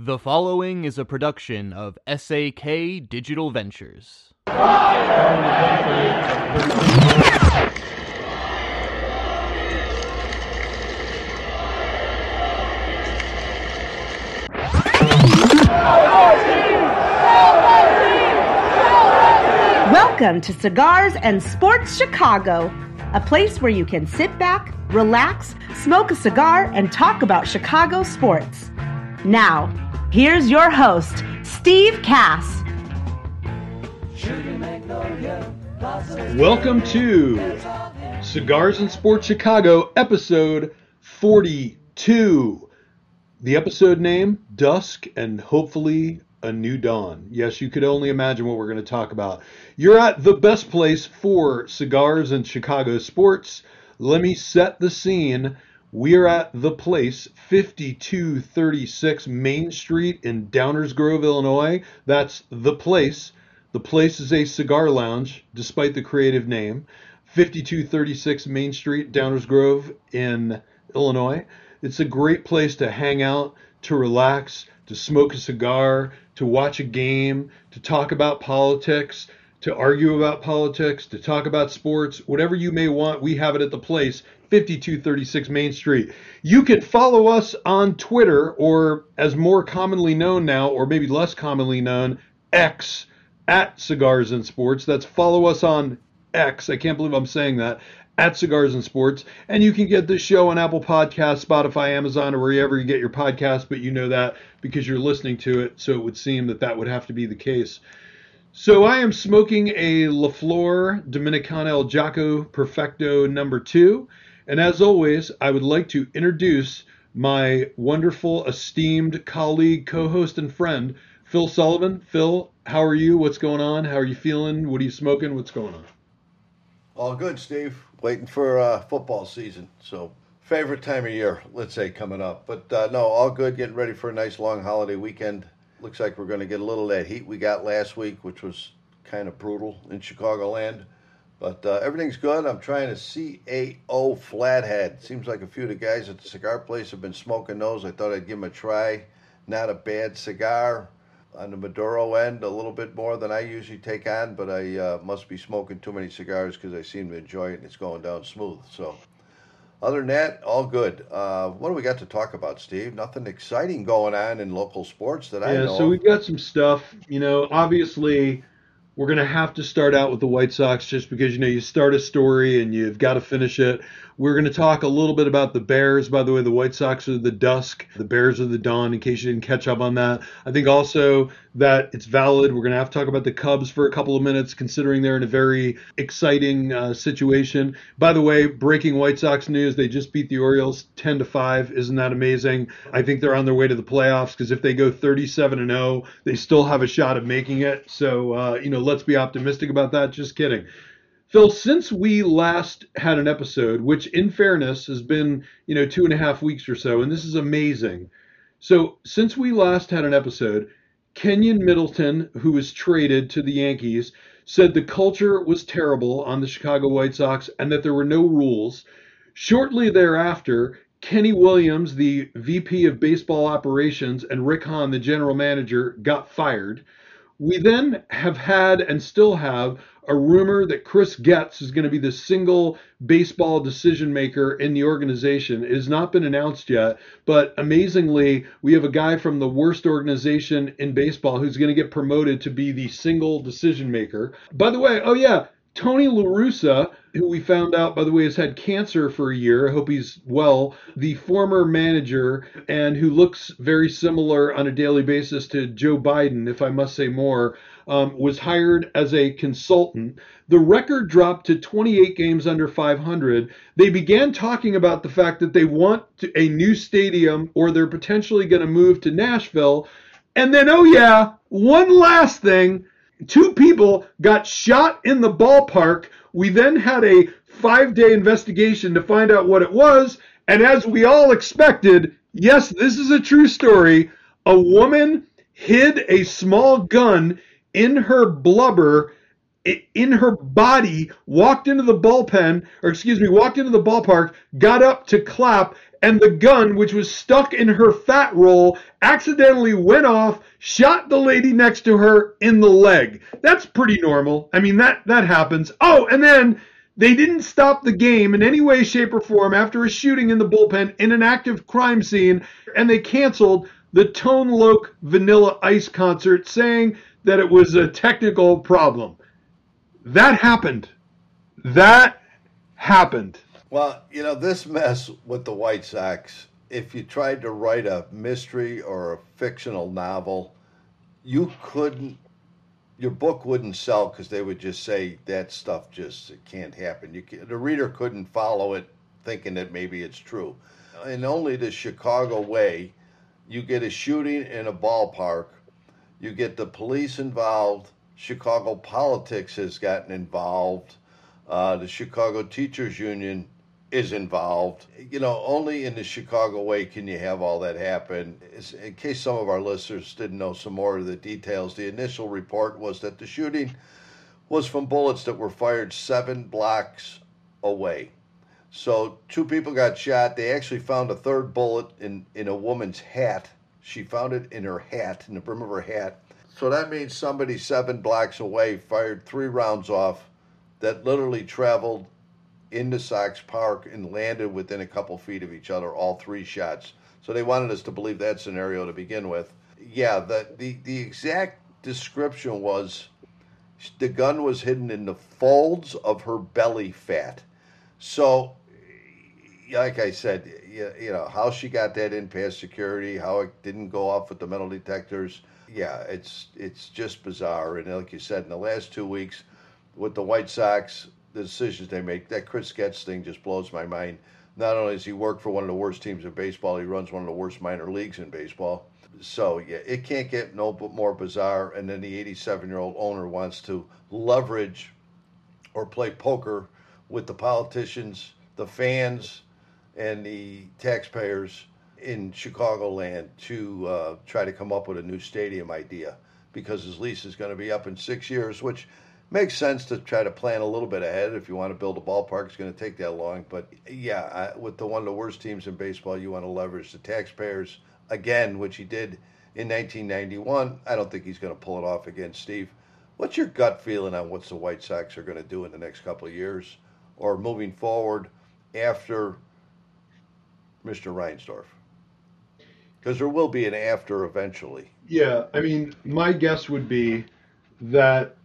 The following is a production of SAK Digital Ventures. Welcome to Cigars and Sports Chicago, a place where you can sit back, relax, smoke a cigar, and talk about Chicago sports. Now, here's your host, Steve Kass. Welcome to Cigars and Sports Chicago, episode 42. The episode name Dusk and hopefully a new dawn. Yes, you could only imagine what we're going to talk about. You're at the best place for cigars and Chicago sports. Let me set the scene. We are at the place 5236 Main Street in Downers Grove, Illinois. That's the place. The place is a cigar lounge, despite the creative name. 5236 Main Street, Downers Grove in Illinois. It's a great place to hang out, to relax, to smoke a cigar, to watch a game, to talk about politics, to argue about politics, to talk about sports, whatever you may want, we have it at the place, 5236 Main Street. You can follow us on Twitter, or as more commonly known now, or maybe less commonly known, X at Cigars and Sports. That's follow us on X. I can't believe I'm saying that. At Cigars and Sports. And you can get this show on Apple Podcasts, Spotify, Amazon, or wherever you get your podcast, but you know that because you're listening to it. So it would seem that that would have to be the case. So I am smoking a La Flor Dominicana El Jaco Perfecto number two. And as always, I would like to introduce my wonderful, esteemed colleague, co host, and friend, Phil Sullivan. Phil, how are you? What's going on? How are you feeling? What are you smoking? What's going on? All good, Steve. Waiting for uh, football season. So, favorite time of year, let's say, coming up. But uh, no, all good. Getting ready for a nice long holiday weekend. Looks like we're going to get a little of that heat we got last week, which was kind of brutal in Chicagoland. But uh, everything's good. I'm trying a CAO Flathead. Seems like a few of the guys at the cigar place have been smoking those. I thought I'd give them a try. Not a bad cigar on the Maduro end, a little bit more than I usually take on, but I uh, must be smoking too many cigars because I seem to enjoy it and it's going down smooth. So, other than that, all good. Uh, what do we got to talk about, Steve? Nothing exciting going on in local sports that I Yeah, know. Yeah, so of. we've got some stuff. You know, obviously, we're going to have to start out with the White Sox just because, you know, you start a story and you've got to finish it. We're going to talk a little bit about the Bears. By the way, the White Sox are the dusk, the Bears are the dawn, in case you didn't catch up on that. I think also that it's valid. We're going to have to talk about the Cubs for a couple of minutes, considering they're in a very exciting uh, situation. By the way, breaking White Sox news: they just beat the Orioles ten to five. Isn't that amazing? I think they're on their way to the playoffs because if they go thirty-seven and zero, they still have a shot of making it. So uh, you know, let's be optimistic about that. Just kidding. Phil, since we last had an episode, which in fairness has been, you know, two and a half weeks or so, and this is amazing. So, since we last had an episode, Keynan Middleton, who was traded to the Yankees, said the culture was terrible on the Chicago White Sox and that there were no rules. Shortly thereafter, Kenny Williams, the VP of baseball operations, and Rick Hahn, the general manager, got fired. We then have had and still have a rumor that Chris Getz is going to be the single baseball decision maker in the organization. It has not been announced yet, but amazingly, we have a guy from the worst organization in baseball who's going to get promoted to be the single decision maker. By the way, oh yeah, Tony La Russa, who we found out, by the way, has had cancer for a year. I hope he's well. The former manager and who looks very similar on a daily basis to Joe Biden, if I must say more, um, was hired as a consultant. The record dropped to 28 games under 500. They began talking about the fact that they want to, a new stadium or they're potentially going to move to Nashville. And then, oh yeah, one last thing two people got shot in the ballpark. We then had a five day investigation to find out what it was. And as we all expected, yes, this is a true story. A woman hid a small gun in her blubber in her body, walked into the bullpen, or excuse me, walked into the ballpark, got up to clap, and the gun, which was stuck in her fat roll, accidentally went off, shot the lady next to her in the leg. That's pretty normal. I mean, that, that happens. Oh, and then they didn't stop the game in any way, shape, or form after a shooting in the bullpen in an active crime scene, and they canceled the Tone Loc Vanilla Ice concert, saying that it was a technical problem. That happened. That happened. Well, you know, this mess with the White Sox, if you tried to write a mystery or a fictional novel, you couldn't, your book wouldn't sell because they would just say that stuff just it can't happen. You can, the reader couldn't follow it thinking that maybe it's true. In only the Chicago way, you get a shooting in a ballpark, you get the police involved, Chicago politics has gotten involved. Uh, the Chicago Teachers Union is involved. You know, only in the Chicago way can you have all that happen. In case some of our listeners didn't know some more of the details, the initial report was that the shooting was from bullets that were fired seven blocks away. So two people got shot. They actually found a third bullet in, in a woman's hat. She found it in her hat, in the brim of her hat. So that means somebody seven blocks away fired three rounds off that literally traveled into Sox Park and landed within a couple feet of each other, all three shots. So they wanted us to believe that scenario to begin with. Yeah, the, the, the exact description was the gun was hidden in the folds of her belly fat. So, like I said, you, you know, how she got that in past security, how it didn't go off with the metal detectors. Yeah, it's it's just bizarre. And like you said, in the last two weeks with the White Sox, the decisions they make. That Chris Getz thing just blows my mind. Not only does he work for one of the worst teams in baseball, he runs one of the worst minor leagues in baseball. So yeah, it can't get no more bizarre. And then the 87-year-old owner wants to leverage or play poker with the politicians, the fans, and the taxpayers in Chicagoland to uh, try to come up with a new stadium idea because his lease is going to be up in six years, which makes sense to try to plan a little bit ahead. If you want to build a ballpark, it's going to take that long. But yeah, I, with the one of the worst teams in baseball, you want to leverage the taxpayers again, which he did in 1991. I don't think he's going to pull it off again, Steve. What's your gut feeling on what the White Sox are going to do in the next couple of years or moving forward after Mr. Reinsdorf? Because there will be an after eventually. Yeah, I mean, my guess would be that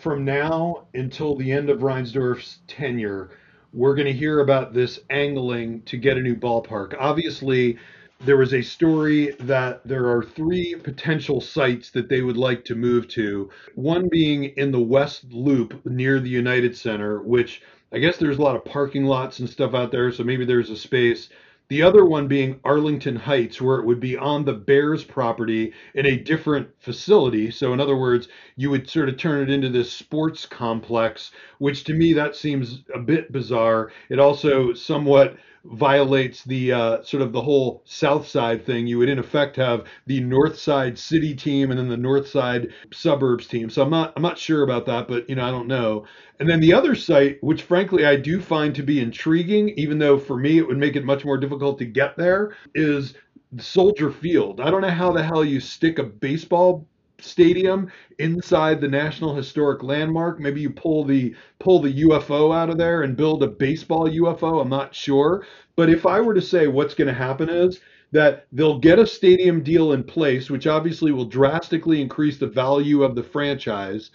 from now until the end of Reinsdorf's tenure, we're going to hear about this angling to get a new ballpark. Obviously, there was a story that there are three potential sites that they would like to move to. One being in the West Loop near the United Center, which I guess there's a lot of parking lots and stuff out there, so maybe there's a space. The other one being Arlington Heights, where it would be on the Bears property in a different facility. So, in other words, you would sort of turn it into this sports complex, which to me that seems a bit bizarre. It also somewhat violates the uh, sort of the whole South Side thing. You would in effect have the North Side City team and then the North Side suburbs team. So I'm not I'm not sure about that, but you know I don't know. And then the other site, which frankly I do find to be intriguing, even though for me it would make it much more difficult to get there, is Soldier Field. I don't know how the hell you stick a baseball stadium inside the National Historic Landmark. Maybe you pull the pull the UFO out of there and build a baseball UFO. I'm not sure, but if I were to say what's going to happen is that they'll get a stadium deal in place, which obviously will drastically increase the value of the franchise,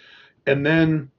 and then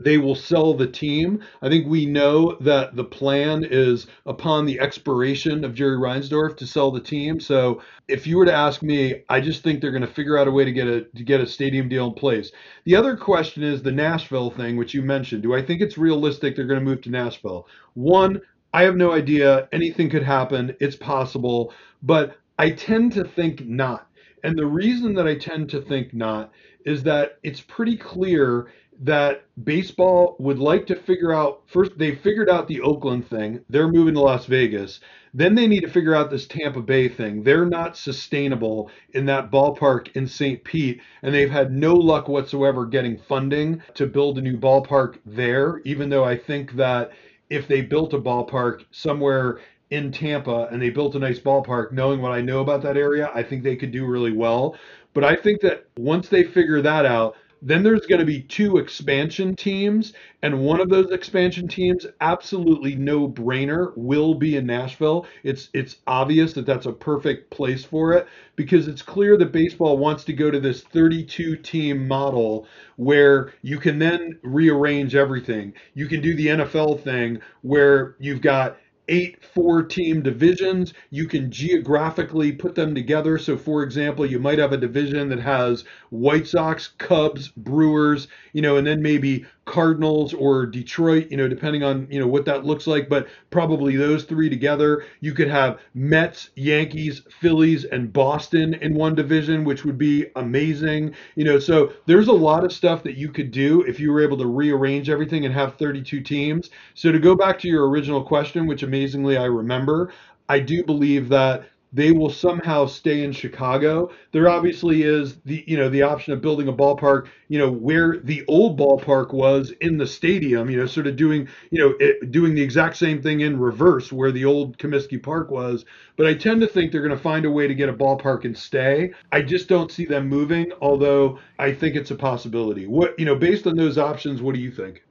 they will sell the team. I think we know that the plan is upon the expiration of Jerry Reinsdorf to sell the team. So if you were to ask me, I just think they're going to figure out a way to get a to get a stadium deal in place. The other question is the Nashville thing, which you mentioned. Do I think it's realistic they're going to move to Nashville? One, I have no idea. Anything could happen. It's possible, but I tend to think not. And the reason that I tend to think not is that it's pretty clear that baseball would like to figure out first they figured out the Oakland thing. They're moving to Las Vegas. Then they need to figure out this Tampa Bay thing. They're not sustainable in that ballpark in St. Pete and they've had no luck whatsoever getting funding to build a new ballpark there even though I think that if they built a ballpark somewhere in Tampa and they built a nice ballpark, knowing what I know about that area, I think they could do really well. But I think that once they figure that out, then there's going to be two expansion teams, and one of those expansion teams, absolutely no brainer, will be in Nashville. It's it's obvious that that's a perfect place for it because it's clear that baseball wants to go to this 32 team model where you can then rearrange everything. You can do the NFL thing where you've got eight four team divisions. You can geographically put them together. So, for example, you might have a division that has White Sox, Cubs, Brewers, you know, and then maybe Cardinals or Detroit, you know, depending on, you know, what that looks like, but probably those three together. You could have Mets, Yankees, Phillies, and Boston in one division, which would be amazing. You know, so there's a lot of stuff that you could do if you were able to rearrange everything and have 32 teams. So to go back to your original question, which amazingly I remember, I do believe that they will somehow stay in Chicago. There obviously is the you know the option of building a ballpark, you know, where the old ballpark was in the stadium, you know, sort of doing you know it, doing the exact same thing in reverse where the old Comiskey Park was. But I tend to think they're going to find a way to get a ballpark and stay. I just don't see them moving, although I think it's a possibility. What you know, based on those options, what do you think?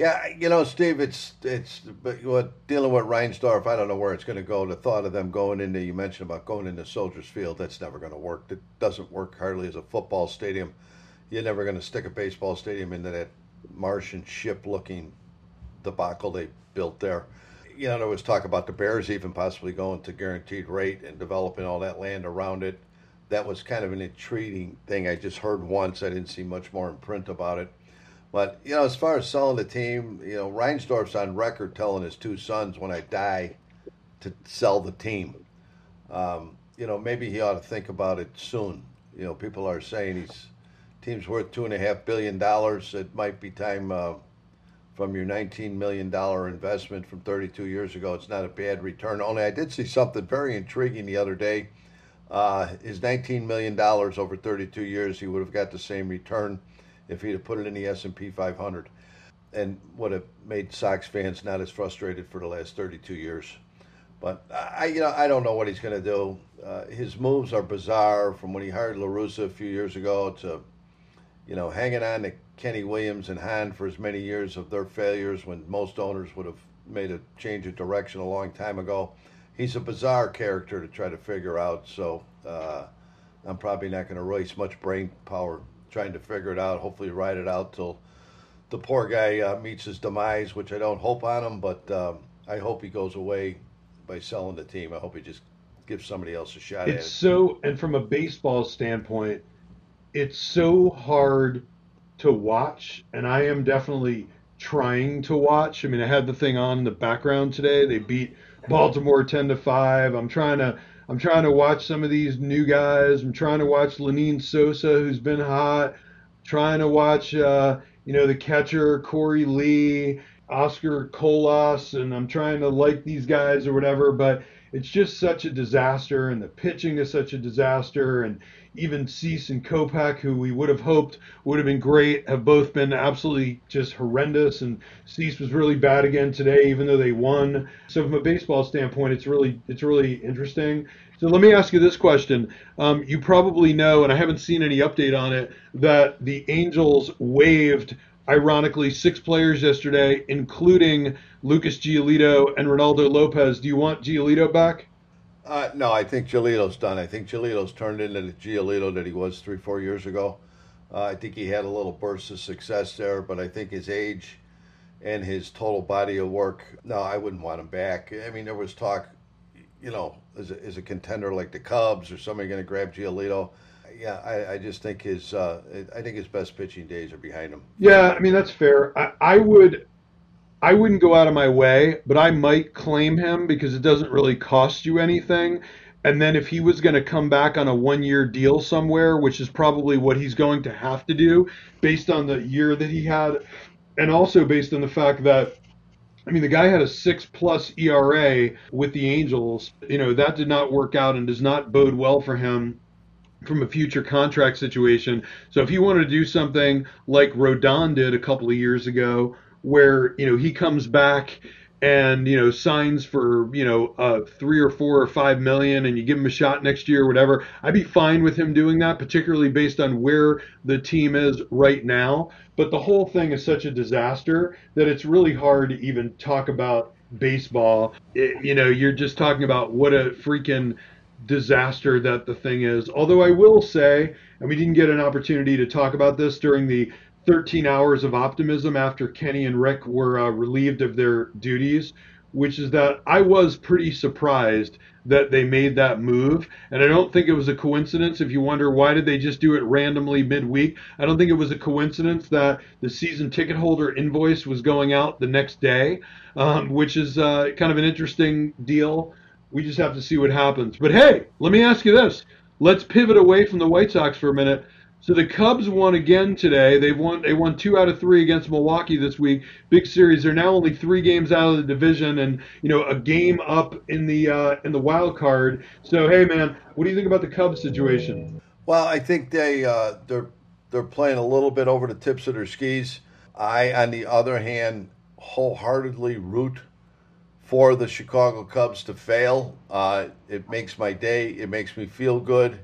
Yeah, you know, Steve, it's it's but what dealing with Reinsdorf, I don't know where it's going to go. The thought of them going into you mentioned about going into Soldiers Field, that's never going to work. It doesn't work hardly as a football stadium. You're never going to stick a baseball stadium into that Martian ship looking debacle they built there. You know, there was talk about the Bears even possibly going to guaranteed rate and developing all that land around it. That was kind of an intriguing thing. I just heard once. I didn't see much more in print about it but you know, as far as selling the team, you know, Reinsdorf's on record telling his two sons, "When I die, to sell the team." Um, you know, maybe he ought to think about it soon. You know, people are saying he's team's worth two and a half billion dollars. It might be time uh, from your nineteen million dollar investment from thirty two years ago. It's not a bad return. Only I did see something very intriguing the other day. Uh, his nineteen million dollars over thirty two years, he would have got the same return if he'd have put it in the S&P 500 and would have made Sox fans not as frustrated for the last 32 years. But I, you know, I don't know what he's going to do. Uh, his moves are bizarre. From when he hired La Russa a few years ago to, you know, hanging on to Kenny Williams and Hahn for as many years of their failures when most owners would have made a change of direction a long time ago. He's a bizarre character to try to figure out. So uh, I'm probably not going to waste much brain power trying to figure it out. Hopefully, ride it out till the poor guy uh, meets his demise, which I don't hope on him, but um, I hope he goes away by selling the team. I hope he just gives somebody else a shot it's at it. so, and from a baseball standpoint, it's so hard to watch, and I am definitely trying to watch. I mean, I had the thing on in the background today. They beat Baltimore 10 to 5. I'm trying to I'm trying to watch some of these new guys. I'm trying to watch Lenyn Sosa, who's been hot. trying to watch, uh, you know, the catcher Korey Lee, Oscar Colas, and I'm trying to like these guys or whatever. But it's just such a disaster, and the pitching is such a disaster, and even Cease and Kopech, who we would have hoped would have been great, have both been absolutely just horrendous. And Cease was really bad again today, even though they won. So from a baseball standpoint, it's really it's really interesting. So let me ask you this question. Um, you probably know, and I haven't seen any update on it, that the Angels waived, ironically, six players yesterday, including Lucas Giolito and Reynaldo Lopez. Do you want Giolito back? Uh, no, I think Giolito's done. I think Giolito's turned into the Giolito that he was three, four years ago. Uh, I think he had a little burst of success there, but I think his age and his total body of work, no, I wouldn't want him back. I mean, there was talk, you know, is a, is a contender like the Cubs or somebody going to grab Giolito? Yeah, I, I just think his uh, I think his best pitching days are behind him. Yeah, I mean that's fair. I, I would I wouldn't go out of my way, but I might claim him because it doesn't really cost you anything. And then if he was going to come back on a one year deal somewhere, which is probably what he's going to have to do based on the year that he had, and also based on the fact that I mean, the guy had a six plus ERA with the Angels. You know, that did not work out and does not bode well for him from a future contract situation. So if he wanted to do something like Rodon did a couple of years ago, where, you know, he comes back and you know signs for you know uh, three or four or five million and you give him a shot next year or whatever i'd be fine with him doing that particularly based on where the team is right now. But the whole thing is such a disaster that it's really hard to even talk about baseball. It, you know you're just talking about what a freaking disaster that the thing is. Although i will say and we didn't get an opportunity to talk about this during the 13 hours of optimism after Kenny and Rick were uh, relieved of their duties, which is that I was pretty surprised that they made that move. And I don't think it was a coincidence. If you wonder why did they just do it randomly midweek, I don't think it was a coincidence that the season ticket holder invoice was going out the next day, um, which is uh, kind of an interesting deal. We just have to see what happens. But hey, let me ask you this. Let's pivot away from the White Sox for a minute. So the Cubs won again today. They won. They won two out of three against Milwaukee this week. Big series. They're now only three games out of the division, and you know a game up in the uh, in the wild card. So hey, man, what do you think about the Cubs situation? Well, I think they uh, they're they're playing a little bit over the tips of their skis. I, on the other hand, wholeheartedly root for the Chicago Cubs to fail. Uh, it makes my day. It makes me feel good.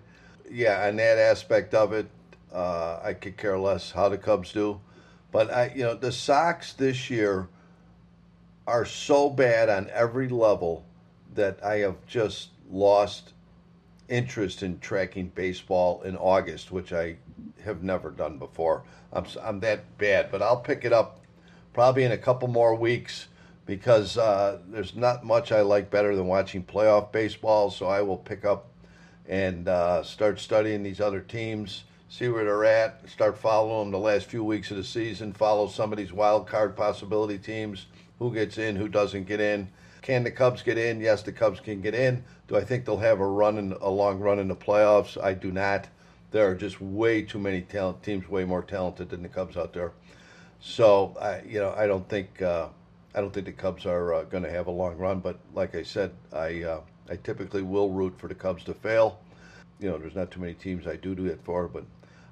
Yeah, on that aspect of it, uh, I could care less how the Cubs do. But I, you know, the Sox this year are so bad on every level that I have just lost interest in tracking baseball in August, which I have never done before. I'm I'm that bad, but I'll pick it up probably in a couple more weeks because uh, there's not much I like better than watching playoff baseball. So I will pick up and uh, start studying these other teams see where they're at, start following them the last few weeks of the season, follow some of these wild card possibility teams, who gets in, who doesn't get in. Can the Cubs get in? Yes, the Cubs can get in. Do I think they'll have a run in a long run in the playoffs? I do not. There are just way too many talent teams, way more talented than the Cubs out there. So I, you know, I don't think uh, I don't think the Cubs are uh, going to have a long run. But like I said, I uh, I typically will root for the Cubs to fail. You know, there's not too many teams I do do it for, but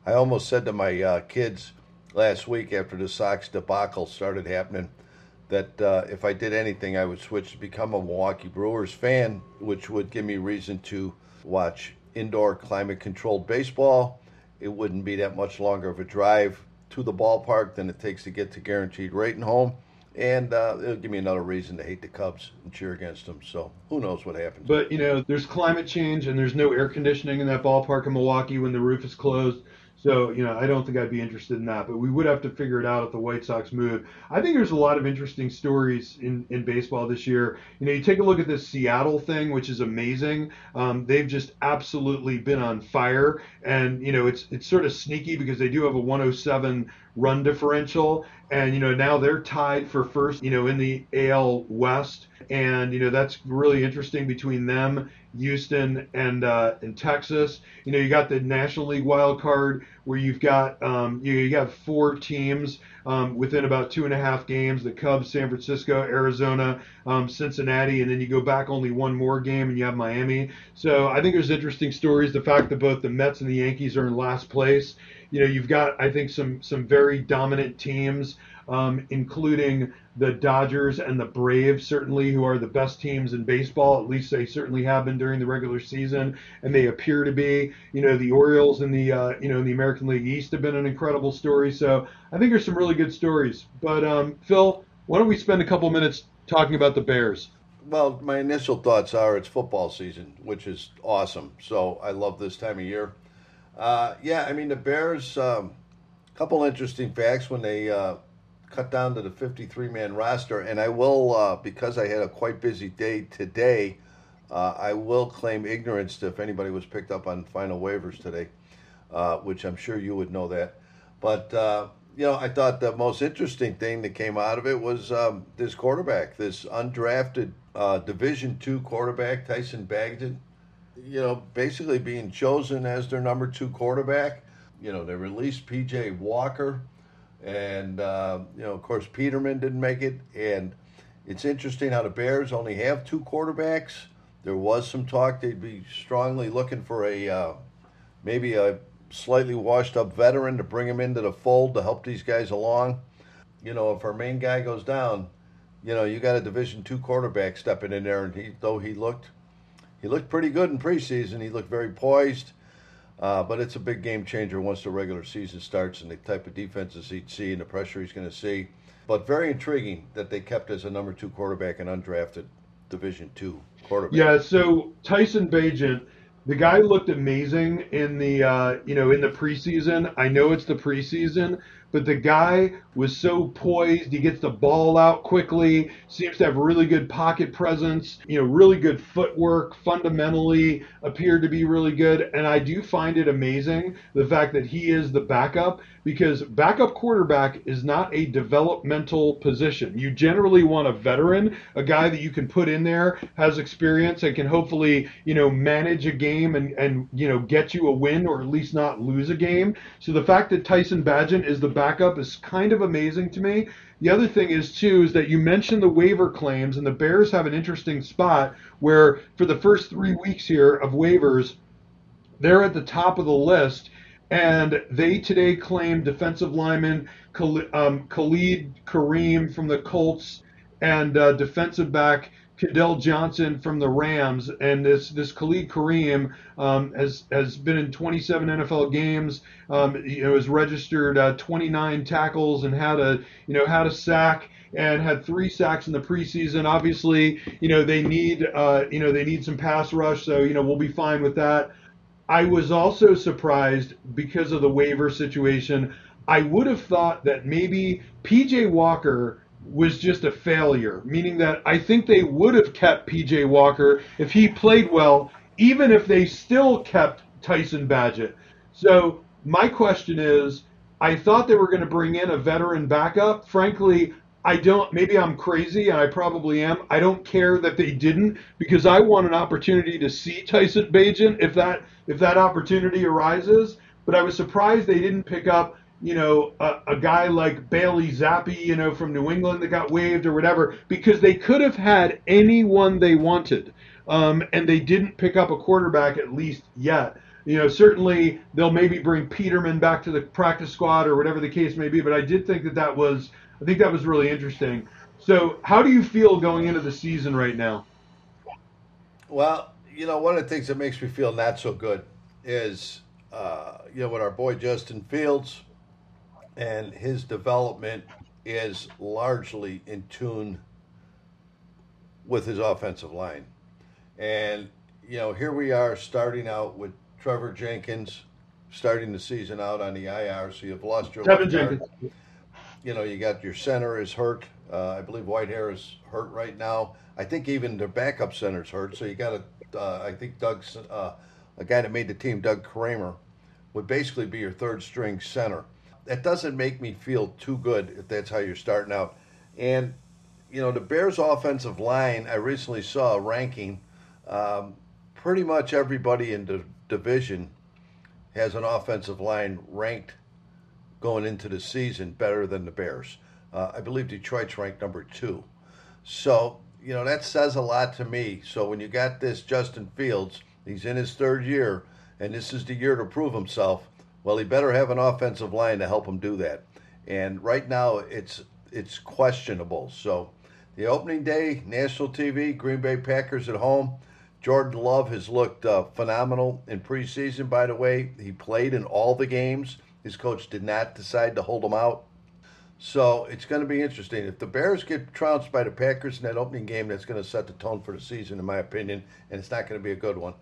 I almost said to my uh, kids last week after the Sox debacle started happening that uh, if I did anything, I would switch to become a Milwaukee Brewers fan, which would give me reason to watch indoor climate controlled baseball. It wouldn't be that much longer of a drive to the ballpark than it takes to get to guaranteed rate and home. And uh, it'll give me another reason to hate the Cubs and cheer against them. So who knows what happens. But, you know, there's climate change and there's no air conditioning in that ballpark in Milwaukee when the roof is closed. So, you know, I don't think I'd be interested in that, but we would have to figure it out if the White Sox move. I think there's a lot of interesting stories in, in baseball this year. You know, you take a look at this Seattle thing, which is amazing. Um, they've just absolutely been on fire. And, you know, it's, it's sort of sneaky because they do have a 107 run differential. And, you know, now they're tied for first, you know, in the AL West. And, you know, that's really interesting between them Houston and uh, and Texas. You know, you got the National League wild card where you've got um, you, you got four teams um, within about two and a half games: the Cubs, San Francisco, Arizona, um, Cincinnati, and then you go back only one more game and you have Miami. So I think there's interesting stories. The fact that both the Mets and the Yankees are in last place. You know, you've got I think some some very dominant teams um, including the Dodgers and the Braves, certainly, who are the best teams in baseball. At least they certainly have been during the regular season, and they appear to be. You know, the Orioles in the uh, you know in the American League East have been an incredible story. So I think there's some really good stories. But um, Phil, why don't we spend a couple minutes talking about the Bears? Well, my initial thoughts are it's football season, which is awesome. So I love this time of year. Uh, yeah, I mean the Bears. A um, couple interesting facts when they uh, cut down to the 53 man roster. And I will, uh, because I had a quite busy day today, uh, I will claim ignorance to if anybody was picked up on final waivers today, uh, which I'm sure you would know that. But, uh, you know, I thought the most interesting thing that came out of it was um, this quarterback, this undrafted Division two quarterback, Tyson Bagent. You know, basically being chosen as their number two quarterback. You know, they released P.J. Walker, and uh, you know, of course, Peterman didn't make it. And it's interesting how the Bears only have two quarterbacks. There was some talk they'd be strongly looking for a uh, maybe a slightly washed up veteran to bring him into the fold to help these guys along. You know, if our main guy goes down, you know, you got a Division two quarterback stepping in there, and he though he looked he looked pretty good in preseason. He looked very poised. Uh, but it's a big game changer once the regular season starts and the type of defenses he'd see and the pressure he's going to see. But very intriguing that they kept as a number two quarterback an undrafted Division two quarterback. Yeah, so Tyson Bagent, the guy looked amazing in the uh, you know in the preseason. I know it's the preseason, but the guy was so poised. He gets the ball out quickly, seems to have really good pocket presence, you know, really good footwork, fundamentally appeared to be really good. And I do find it amazing the fact that he is the backup because backup quarterback is not a developmental position. You generally want a veteran, a guy that you can put in there, has experience and can hopefully, you know, manage a game and, and you know, get you a win or at least not lose a game. So the fact that Tyson Bagent is the backup is kind of amazing to me. The other thing is too is that you mentioned the waiver claims, and the Bears have an interesting spot where for the first three weeks here of waivers, they're at the top of the list, and they today claim defensive lineman um, Khalid Kareem from the Colts and uh, defensive back Kadell Johnson from the Rams, and this this Khalid Kareem um, has has been in 27 NFL games. Um, you know, has registered uh, 29 tackles and had a you know had a sack and had three sacks in the preseason. Obviously, you know they need uh, you know they need some pass rush, so you know we'll be fine with that. I was also surprised because of the waiver situation. I would have thought that maybe PJ Walker was just a failure, meaning that I think they would have kept PJ Walker if he played well, even if they still kept Tyson Bagent. So my question is, I thought they were going to bring in a veteran backup. Frankly, I don't. Maybe I'm crazy, and I probably am. I don't care that they didn't because I want an opportunity to see Tyson Bagent if that if that opportunity arises. But I was surprised they didn't pick up you know, a, a, guy like Bailey Zappe, you know, from New England that got waived or whatever, because they could have had anyone they wanted. Um, and they didn't pick up a quarterback at least yet. You know, certainly they'll maybe bring Peterman back to the practice squad or whatever the case may be. But I did think that that was, I think that was really interesting. So, how do you feel going into the season right now? Well, you know, one of the things that makes me feel not so good is, uh, you know, with our boy Justin Fields, and his development is largely in tune with his offensive line. And, you know, here we are starting out with Trevor Jenkins starting the season out on the IR, so you've lost your Trevor Jenkins. You know, you got your center is hurt. Uh, I believe Whitehair is hurt right now. I think even their backup center's hurt. So you got a, uh, I think Doug's, uh, a guy that made the team, Doug Kramer, would basically be your third string center that doesn't make me feel too good if that's how you're starting out. And you know, the Bears' offensive line, I recently saw a ranking. Um, pretty much everybody in the division has an offensive line ranked going into the season better than the Bears. Uh, I believe Detroit's ranked number two. So, you know, that says a lot to me. So when you got this Justin Fields, he's in his third year, and this is the year to prove himself. Well, he better have an offensive line to help him do that. And right now, it's it's questionable. So, the opening day, national TV, Green Bay Packers at home. Jordan Love has looked uh, phenomenal in preseason. By the way, he played in all the games. His coach did not decide to hold him out. So it's going to be interesting. If the Bears get trounced by the Packers in that opening game, that's going to set the tone for the season, in my opinion, and it's not going to be a good one.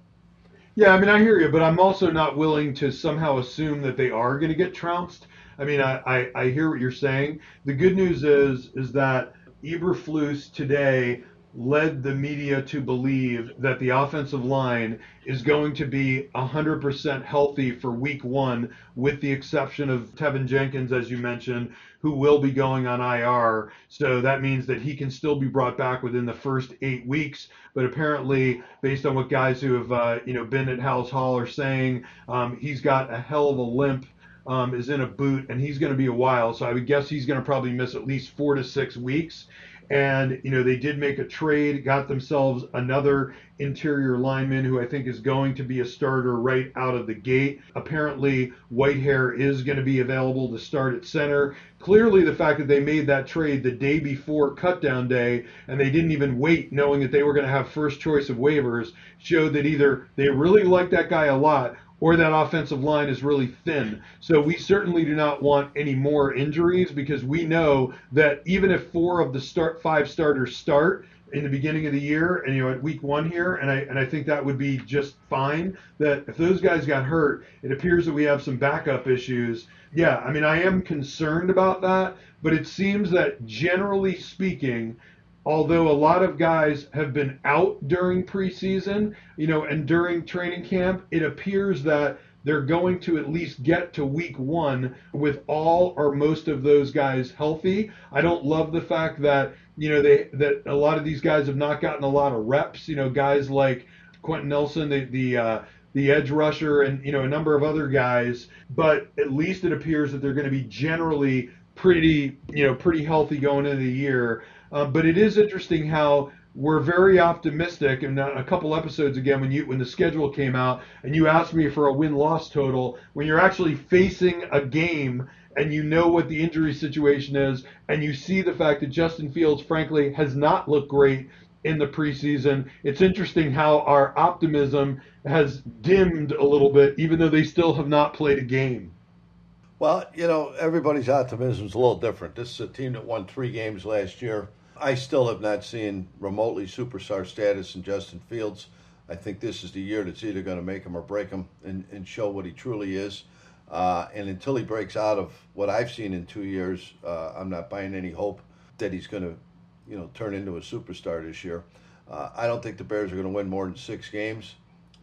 Yeah, I mean, I hear you, but I'm also not willing to somehow assume that they are going to get trounced. I mean, I, I, I hear what you're saying. The good news is is that Eberflus today led the media to believe that the offensive line is going to be 100% healthy for week one, with the exception of Teven Jenkins, as you mentioned, who will be going on IR. So that means that he can still be brought back within the first eight weeks. But apparently, based on what guys who have uh, you know been at Halas Hall are saying, um, he's got a hell of a limp. Um, is in a boot and he's going to be a while. So I would guess he's going to probably miss at least four to six weeks. And, you know, they did make a trade, got themselves another interior lineman who I think is going to be a starter right out of the gate. Apparently, Whitehair is going to be available to start at center. Clearly, the fact that they made that trade the day before cutdown day and they didn't even wait knowing that they were going to have first choice of waivers showed that either they really like that guy a lot or that offensive line is really thin. So we certainly do not want any more injuries because we know that even if four of the start five starters start in the beginning of the year and you know at week one here and I and I think that would be just fine that if those guys got hurt it appears that we have some backup issues yeah I mean I am concerned about that but it seems that generally speaking although a lot of guys have been out during preseason, you know, and during training camp, it appears that they're going to at least get to week one with all or most of those guys healthy. I don't love the fact that you know they that a lot of these guys have not gotten a lot of reps. You know, guys like Quentin Nelson, the the uh, the edge rusher, and you know a number of other guys. But at least it appears that they're going to be generally pretty you know pretty healthy going into the year. Uh, but it is interesting how we're very optimistic. And a couple episodes again, when you when the schedule came out, and you asked me for a win loss total, when you're actually facing a game and you know what the injury situation is, and you see the fact that Justin Fields, frankly, has not looked great in the preseason. It's interesting how our optimism has dimmed a little bit, even though they still have not played a game. Well, you know, everybody's optimism is a little different. This is a team that won three games last year. I still have not seen remotely superstar status in Justin Fields. I think this is the year that's either going to make him or break him and, and show what he truly is. Uh, and until he breaks out of what I've seen in two years, uh, I'm not buying any hope that he's going to, you know, turn into a superstar this year. Uh, I don't think the Bears are going to win more than six games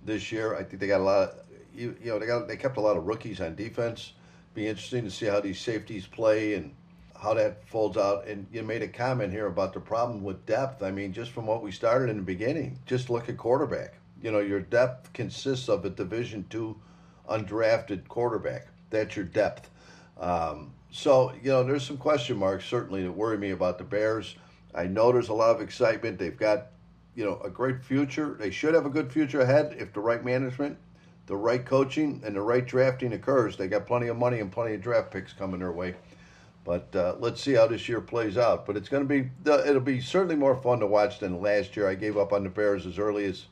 this year. I think they got a lot. Of, you, you know, they got they kept a lot of rookies on defense. Be interesting to see how these safeties play and how that folds out. And you made a comment here about the problem with depth. I mean, just from what we started in the beginning, just look at quarterback. You know, your depth consists of a Division two undrafted quarterback. That's your depth. Um, so, you know, there's some question marks certainly that worry me about the Bears. I know there's a lot of excitement. They've got, you know, a great future. They should have a good future ahead if the right management, the right coaching, and the right drafting occurs. They got plenty of money and plenty of draft picks coming their way. But uh, let's see how this year plays out. But it's going to be it'll be certainly more fun to watch than last year. I gave up on the Bears as early as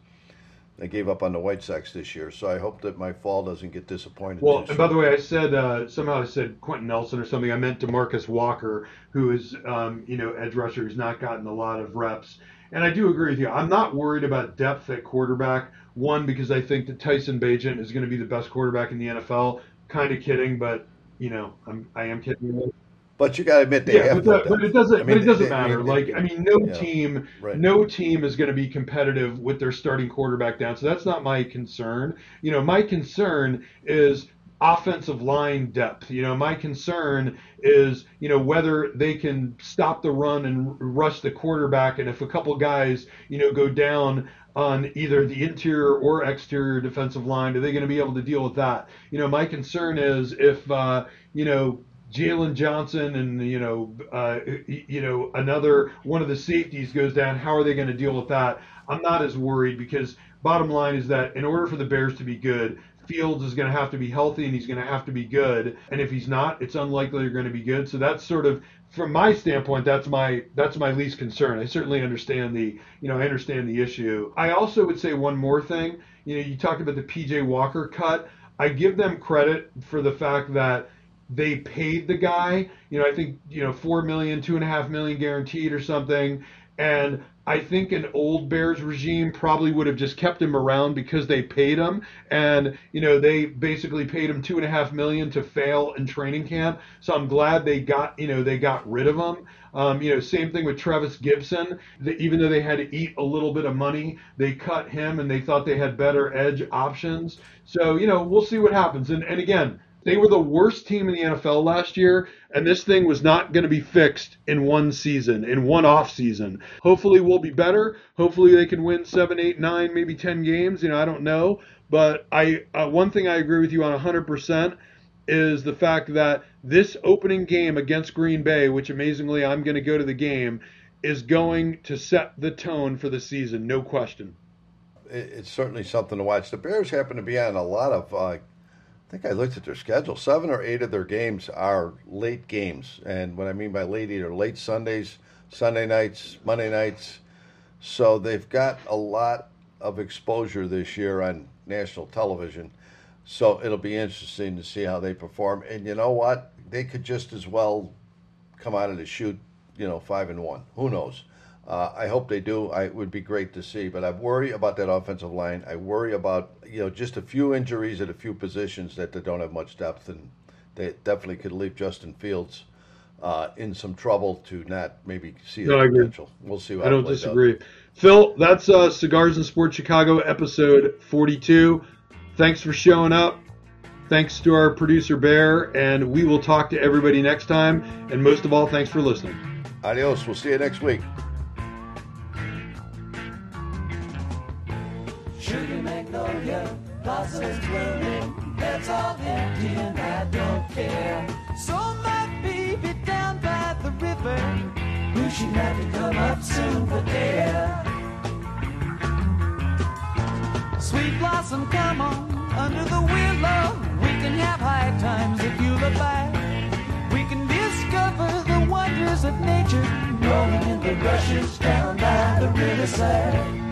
I gave up on the White Sox this year. So I hope that my fall doesn't get disappointed. Well, and by the way, I said uh, somehow I said Quentin Nelson or something. I meant Demarcus Walker, who is um, you know edge rusher who's not gotten a lot of reps. And I do agree with you. I'm not worried about depth at quarterback. One, because I think that Tyson Bagent is going to be the best quarterback in the NFL. Kind of kidding, but you know, I'm I am kidding. But you got to admit they yeah, have. But, but, it doesn't. I mean, but it doesn't they, matter. They, like I mean, no yeah, team, right. no team is going to be competitive with their starting quarterback down. So that's not my concern. You know, my concern is offensive line depth. You know, my concern is, you know, whether they can stop the run and rush the quarterback. And if a couple guys, you know, go down on either the interior or exterior defensive line, are they going to be able to deal with that? You know, my concern is if, uh, you know, Jaylon Johnson and you know uh, you know another one of the safeties goes down. How are they going to deal with that? I'm not as worried because bottom line is that in order for the Bears to be good, Fields is going to have to be healthy and he's going to have to be good. And if he's not, it's unlikely they're going to be good. So that's sort of from my standpoint, that's my that's my least concern. I certainly understand the you know I understand the issue. I also would say one more thing. You know, you talked about the PJ Walker cut. I give them credit for the fact that they paid the guy, you know, I think, you know, four million, two and a half million guaranteed or something. And I think an old Bears regime probably would have just kept him around because they paid him, and you know they basically paid him two and a half million to fail in training camp. So I'm glad they got you know they got rid of him. Um, you know, same thing with Trevis Gipson. The, even though they had to eat a little bit of money, they cut him, and they thought they had better edge options. So you know, we'll see what happens. And and again, they were the worst team in the NFL last year, and this thing was not going to be fixed in one season, in one off season. Hopefully, we'll be better. Hopefully, they can win seven, eight, nine, maybe ten games. You know, I don't know, but I uh, one thing I agree with you on 100% is the fact that this opening game against Green Bay, which amazingly I'm going to go to the game, is going to set the tone for the season, no question. It's certainly something to watch. The Bears happen to be on a lot of uh, I think I looked at their schedule. Seven or eight of their games are late games, and what I mean by late, either late Sundays, Sunday nights, Monday nights. So they've got a lot of exposure this year on national television. So it'll be interesting to see how they perform. And you know what? They could just as well come out of the chute, you know, five and one. Who knows? Uh, I hope they do. I, it would be great to see, but I worry about that offensive line. I worry about you know just a few injuries at a few positions that they don't have much depth, and they definitely could leave Justin Fields uh, in some trouble to not maybe see no, the potential. We'll see. I don't disagree. Out. Phil, that's uh, Cigars and Sports Chicago episode 42. Thanks for showing up. Thanks to our producer Bear, and we will talk to everybody next time. And most of all, thanks for listening. Adios. We'll see you next week. Care. So my baby down by the river, wishing I could come up soon for air. Sweet blossom, come on, under the willow. We can have high times if you look back. We can discover the wonders of nature, rolling in the rushes down by the riverside.